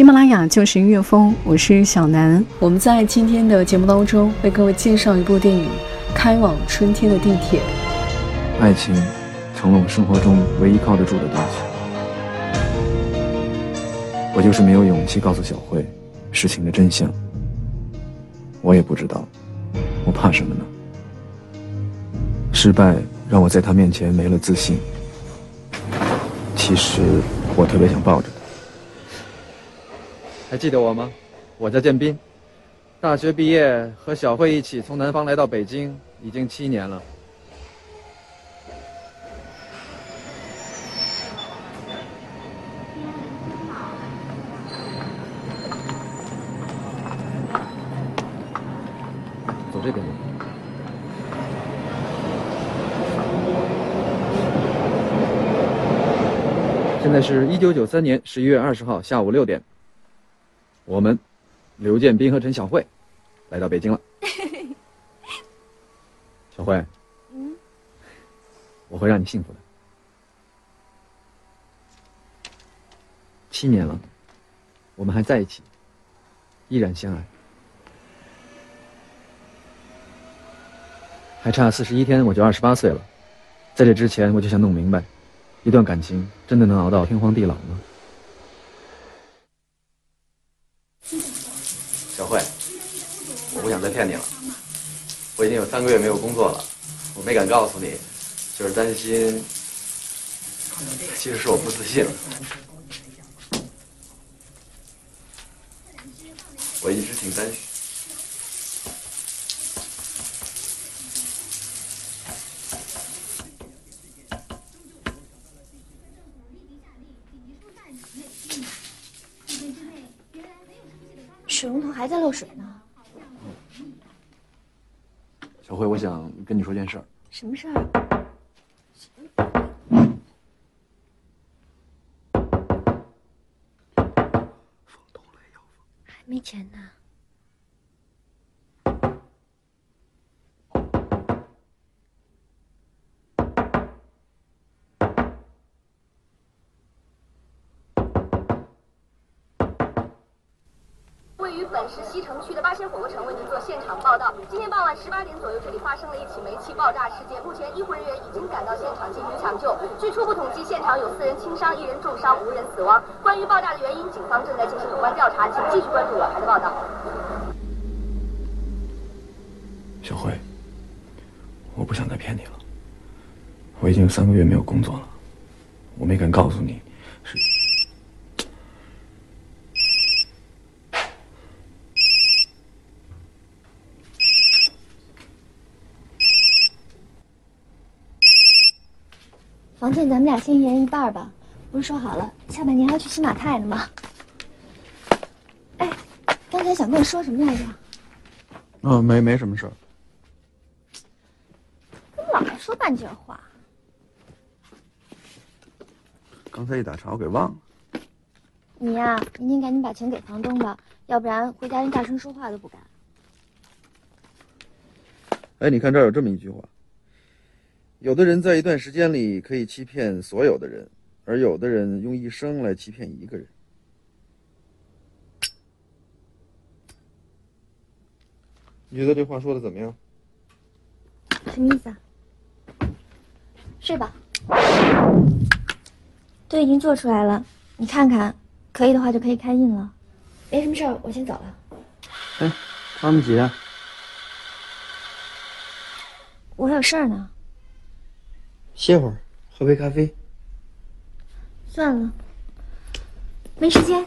喜马拉雅就是音乐风，我是小南。我们在今天的节目当中为各位介绍一部电影《开往春天的地铁》。爱情成了我生活中唯一靠得住的东西。我就是没有勇气告诉小慧事情的真相。我也不知道，我怕什么呢？失败让我在她面前没了自信。其实我特别想抱着她。还记得我吗？我叫建斌，大学毕业和小慧一起从南方来到北京，已经七年了。走这边。现在是一九九三年十一月二十号下午六点。我们，刘建斌和陈小慧，来到北京了。小慧，嗯，我会让你幸福的。七年了，我们还在一起，依然相爱。还差四十一天，我就二十八岁了。在这之前，我就想弄明白，一段感情真的能熬到天荒地老吗？小慧，我不想再骗你了。我已经有三个月没有工作了，我没敢告诉你，就是担心。其实是我不自信了。我一直挺担心。水龙头还在漏水呢。小慧，我想跟你说件事儿。什么事儿？还没钱呢。市西城区的八仙火锅城为您做现场报道。今天傍晚十八点左右，这里发生了一起煤气爆炸事件。目前医护人员已经赶到现场进行抢救。据初步统计，现场有四人轻伤，一人重伤，无人死亡。关于爆炸的原因，警方正在进行有关调查，请继续关注我台的报道。小慧，我不想再骗你了。我已经有三个月没有工作了，我没敢告诉你，是。房钱咱们俩先一人一半吧，不是说好了下半年还要去新马泰呢吗？哎，刚才想跟我说什么来着？嗯，没没什么事儿。怎么老爱说半截话？刚才一打岔，我给忘了。你呀，明天赶紧把钱给房东吧，要不然回家连大声说话都不敢。哎，你看这儿有这么一句话。有的人在一段时间里可以欺骗所有的人，而有的人用一生来欺骗一个人。你觉得这话说的怎么样？什么意思啊？睡吧。都已经做出来了，你看看，可以的话就可以开印了。没什么事儿，我先走了。哎，他们急啊？我还有事儿呢。歇会儿，喝杯咖啡。算了，没时间。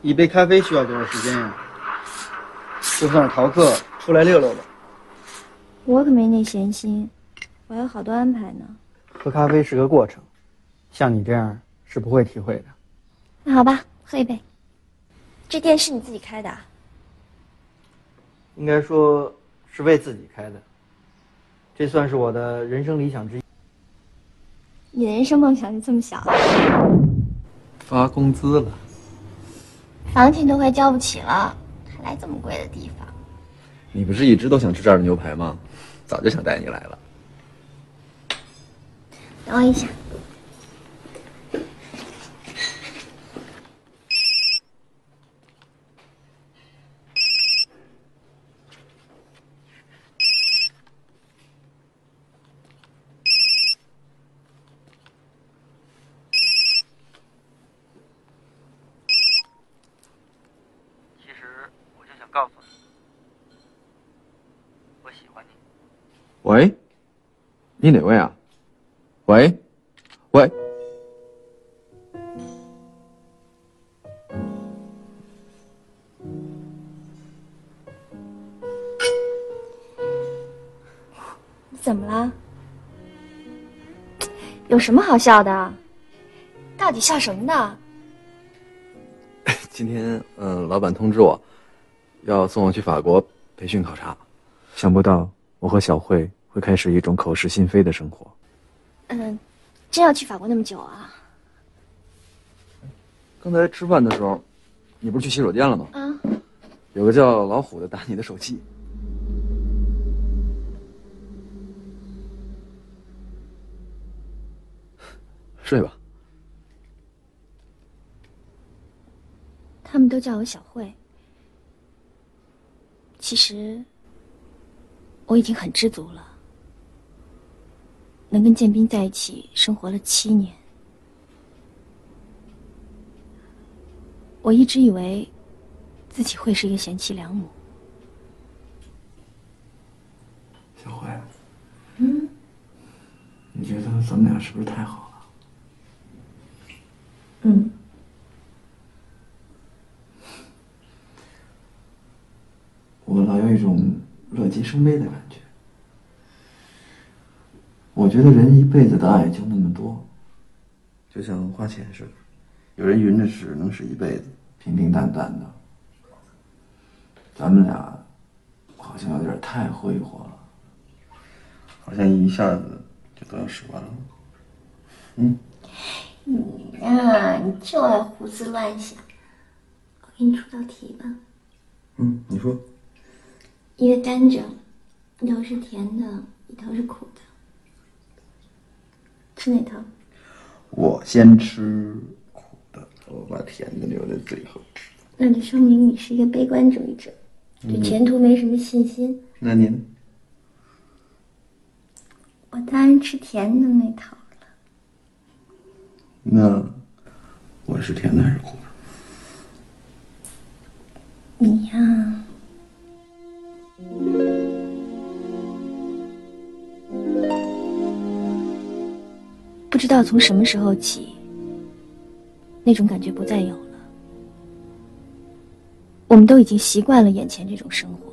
一杯咖啡需要多少时间呀？就算是逃课，出来溜溜吧。我可没那闲心，我还有好多安排呢。喝咖啡是个过程，像你这样是不会体会的。那好吧，喝一杯。这店是你自己开的啊？应该说是为自己开的，这算是我的人生理想之一。你的人生梦想就这么小？发工资了，房钱都快交不起了，还来这么贵的地方？你不是一直都想吃这儿的牛排吗？早就想带你来了。等我一下。其实我就想告诉你，我喜欢你。喂，你哪位啊？喂，喂，你怎么了？有什么好笑的？到底笑什么呢？今天嗯、呃老板通知我，要送我去法国培训考察。想不到我和小慧会开始一种口是心非的生活。嗯，真要去法国那么久啊？刚才吃饭的时候，你不是去洗手间了吗？啊，有个叫老虎的打你的手机。睡吧。他们都叫我小慧。其实我已经很知足了，能跟建斌在一起生活了七年。我一直以为自己会是一个贤妻良母。小慧，嗯，你觉得咱们俩是不是太好了？嗯，我老有一种乐极生悲的感觉。我觉得人一辈子的爱就那么多，就像花钱似的，有人匀着使能使一辈子，平平淡淡的。咱们俩好像有点太挥霍了，好像一下子就都要使完了。嗯，你呀，你就爱胡思乱想。我给你出道题吧，嗯，你说，一个甘蔗，一头是甜的，一头是苦的，吃哪套？我先吃苦的，我把甜的留在最后吃。那就说明你是一个悲观主义者，对前途没什么信心。那您？我当然吃甜的那套了。那我是甜的还是苦的？你呀，不不知道从什么时候起，那种感觉不再有了。我们都已经习惯了眼前这种生活。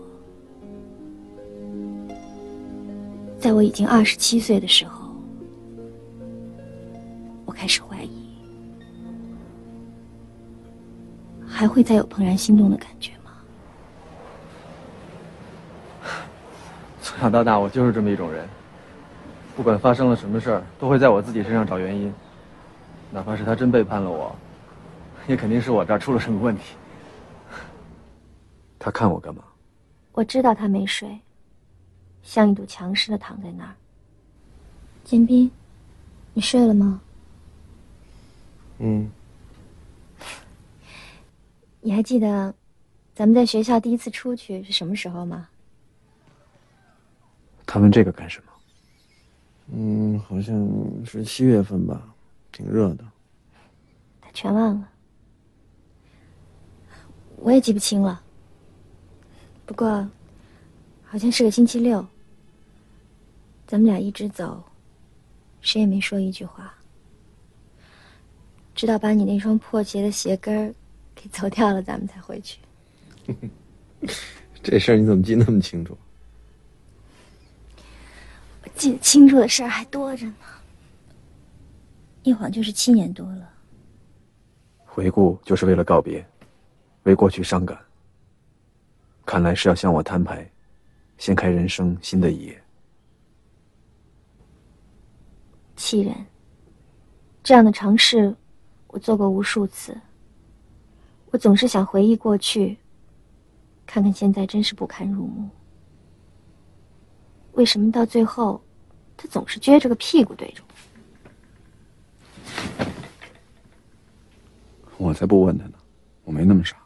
在我已经二十七岁的时候，我开始怀疑，还会再有怦然心动的感觉吗？从小到大，我就是这么一种人。不管发生了什么事儿，都会在我自己身上找原因，哪怕是他真背叛了我，也肯定是我这儿出了什么问题。他看我干嘛？我知道他没睡，像一堵墙似的躺在那儿。建斌，你睡了吗？嗯，你还记得咱们在学校第一次出去是什么时候吗？他问这个干什么？嗯，好像是七月份吧，挺热的。他全忘了，我也记不清了。不过，好像是个星期六。咱们俩一直走，谁也没说一句话，直到把你那双破鞋的鞋跟儿给走掉了，咱们才回去。这事儿你怎么记那么清楚？我记得清楚的事儿还多着呢。一晃就是七年多了。回顾就是为了告别，为过去伤感。看来是要向我摊牌，掀开人生新的一页。气人，这样的尝试，我做过无数次。我总是想回忆过去，看看现在，真是不堪入目。为什么到最后，他总是撅着个屁股对着我？我才不问他呢，我没那么傻。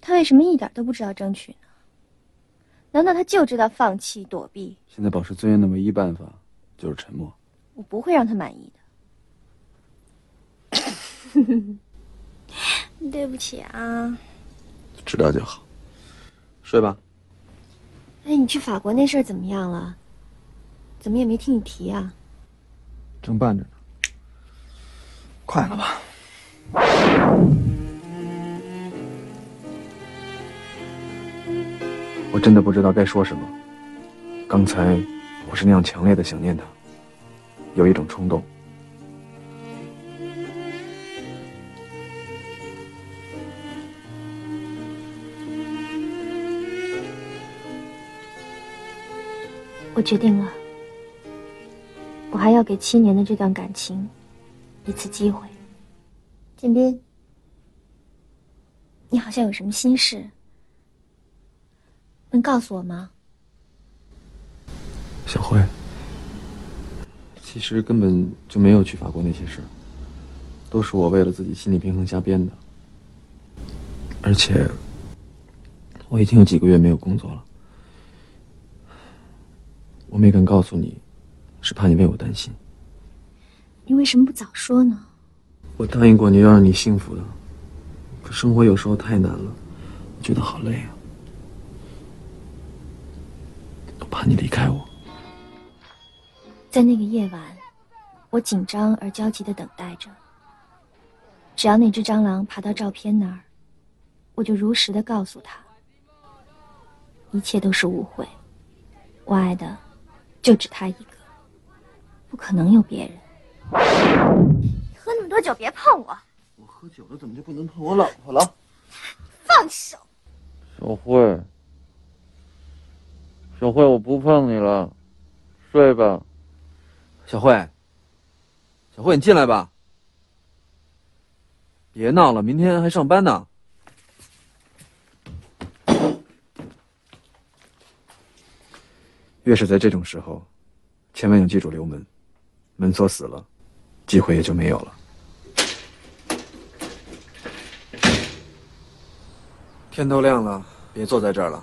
他为什么一点都不知道争取呢？难道他就知道放弃躲避？现在保持尊严的唯一办法就是沉默。我不会让他满意的。对不起啊。知道就好。睡吧。哎，你去法国那事儿怎么样了？怎么也没听你提啊？正办着呢。快了吧？我真的不知道该说什么。刚才我是那样强烈的想念他，有一种冲动。我决定了，我还要给七年的这段感情一次机会。建斌，你好像有什么心事。能告诉我吗，小慧？其实根本就没有去法国那些事，都是我为了自己心理平衡瞎编的。而且我已经有几个月没有工作了，我没敢告诉你，是怕你为我担心。你为什么不早说呢？我答应过你要让你幸福的，可生活有时候太难了，我觉得好累啊。我怕你离开我，在那个夜晚，我紧张而焦急的等待着。只要那只蟑螂爬到照片那儿，我就如实的告诉他，一切都是误会，我爱的就只他一个，不可能有别人。喝那么多酒，别碰我！我喝酒了，怎么就不能碰我老婆了？放手！小慧。小慧，我不碰你了，睡吧。小慧，小慧，你进来吧。别闹了，明天还上班呢。越是在这种时候，千万要记住留门，门锁死了，机会也就没有了。天都亮了，别坐在这儿了。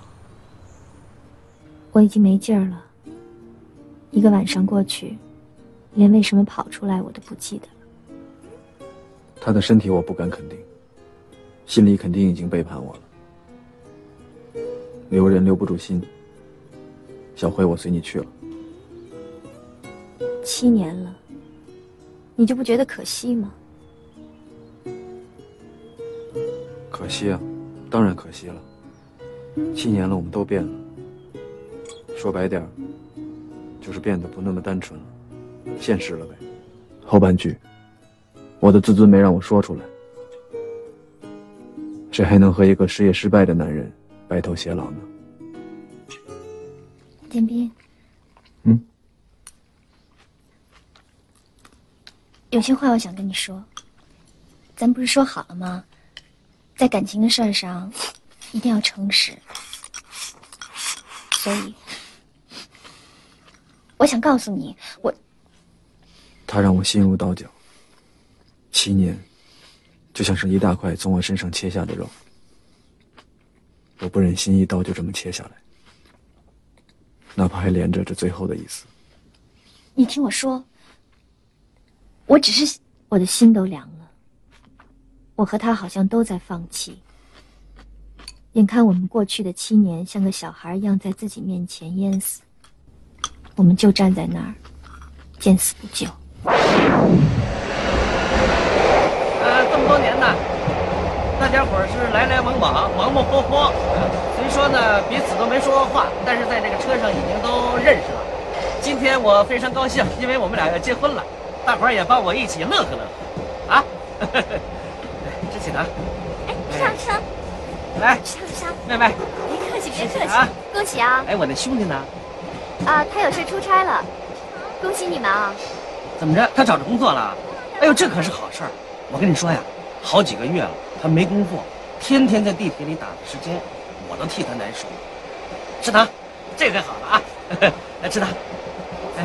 我已经没劲儿了。一个晚上过去，连为什么跑出来我都不记得了。他的身体我不敢肯定，心里肯定已经背叛我了。留人留不住心。小辉，我随你去了。七年了，你就不觉得可惜吗？可惜啊，当然可惜了。七年了，我们都变了。说白点儿，就是变得不那么单纯了，现实了呗。后半句，我的自尊没让我说出来。谁还能和一个事业失败的男人白头偕老呢？建斌，有些话我想跟你说。咱不是说好了吗？在感情的事儿上，一定要诚实。所以。我想告诉你，我。他让我心如刀绞。七年，就像是一大块从我身上切下的肉，我不忍心一刀就这么切下来，哪怕还连着这最后的一丝。你听我说，我只是我的心都凉了。我和他好像都在放弃，眼看我们过去的七年像个小孩一样在自己面前淹死。我们就站在那儿，见死不救。呃，这么多年呢，大家伙是来来往往，忙忙活活。虽说呢彼此都没说过话，但是在这个车上已经都认识了。今天我非常高兴，因为我们俩要结婚了。大伙儿也帮我一起乐呵乐呵，啊！支起他，哎，上上，来，上上，妹妹，别客气，别客气啊，恭喜啊！哎，我那兄弟呢？啊，他有事出差了，恭喜你们啊！怎么着？他找着工作了？哎呦，这可是好事儿！我跟你说呀，好几个月了，他没工作，天天在地铁里打发时间，我都替他难受。吃糖，这回好了啊！来吃糖。哎。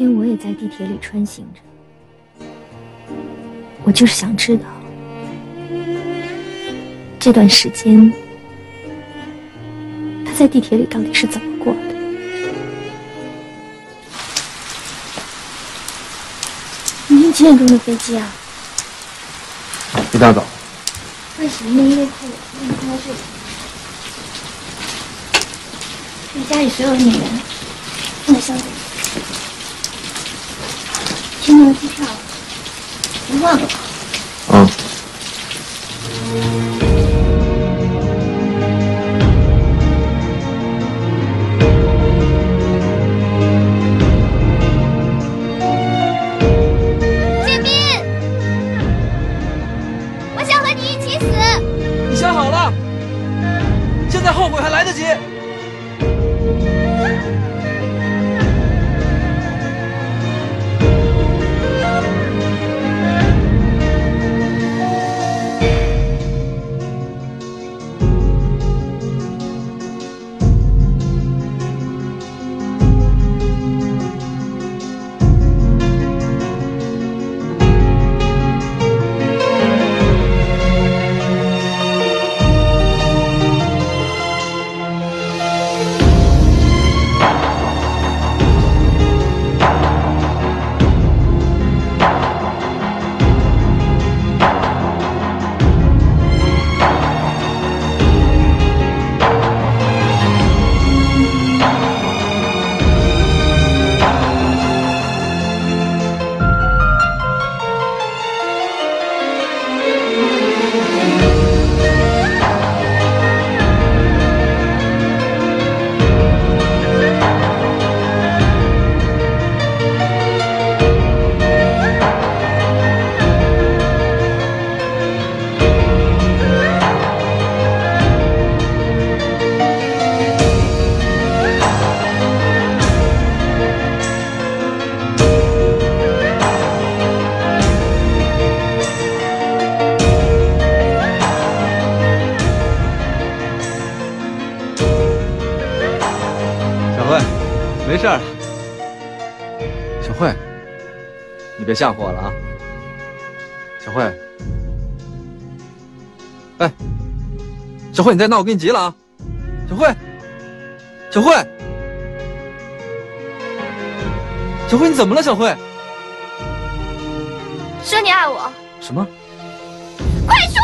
天我也在地铁里穿行着，我就是想知道这段时间他在地铁里到底是怎么过的。明天几点钟的飞机啊？一大早。为什么那衣服让你放在这里？这是家里所有的演员放在箱那个。机票，别忘了。嗯。事儿。小慧，你别吓唬我了啊！小慧，哎，小慧，你再闹，我跟你急了啊！小慧，小慧，小慧，你怎么了？小慧，说你爱我，什么？快说，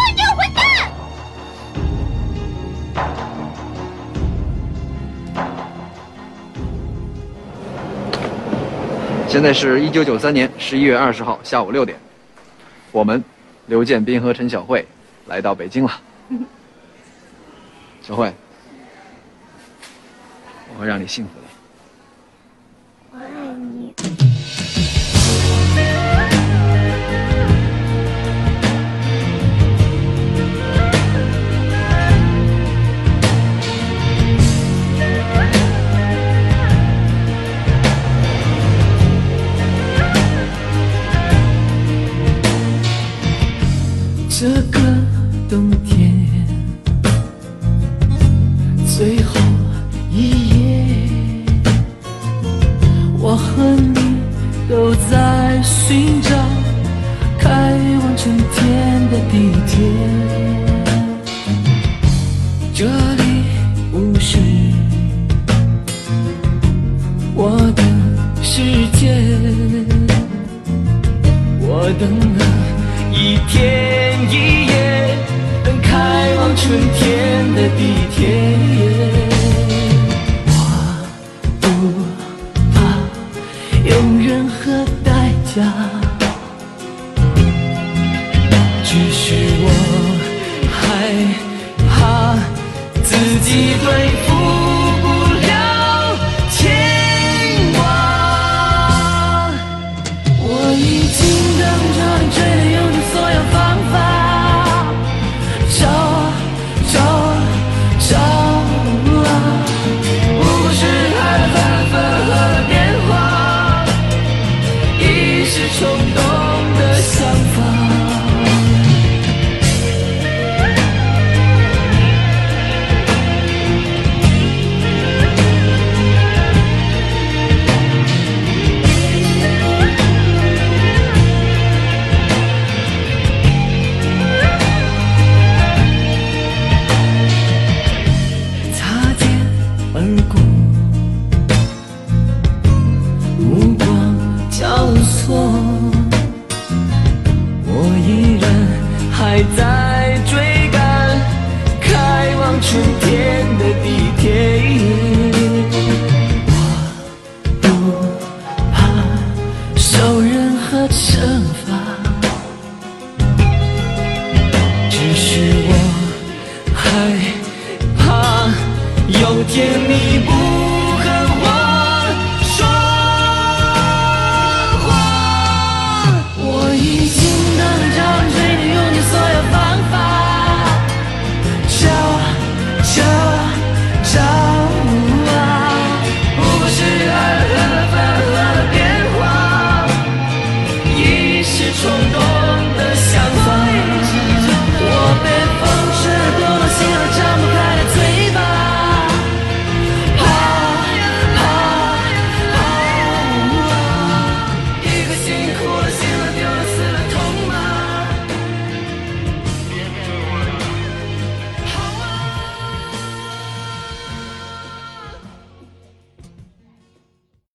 现在是一九九三年十一月二十号下午六点，我们刘建斌和陈小慧来到北京了。小慧，我会让你幸福的。这个冬天最后一夜，我和你都在寻自己最富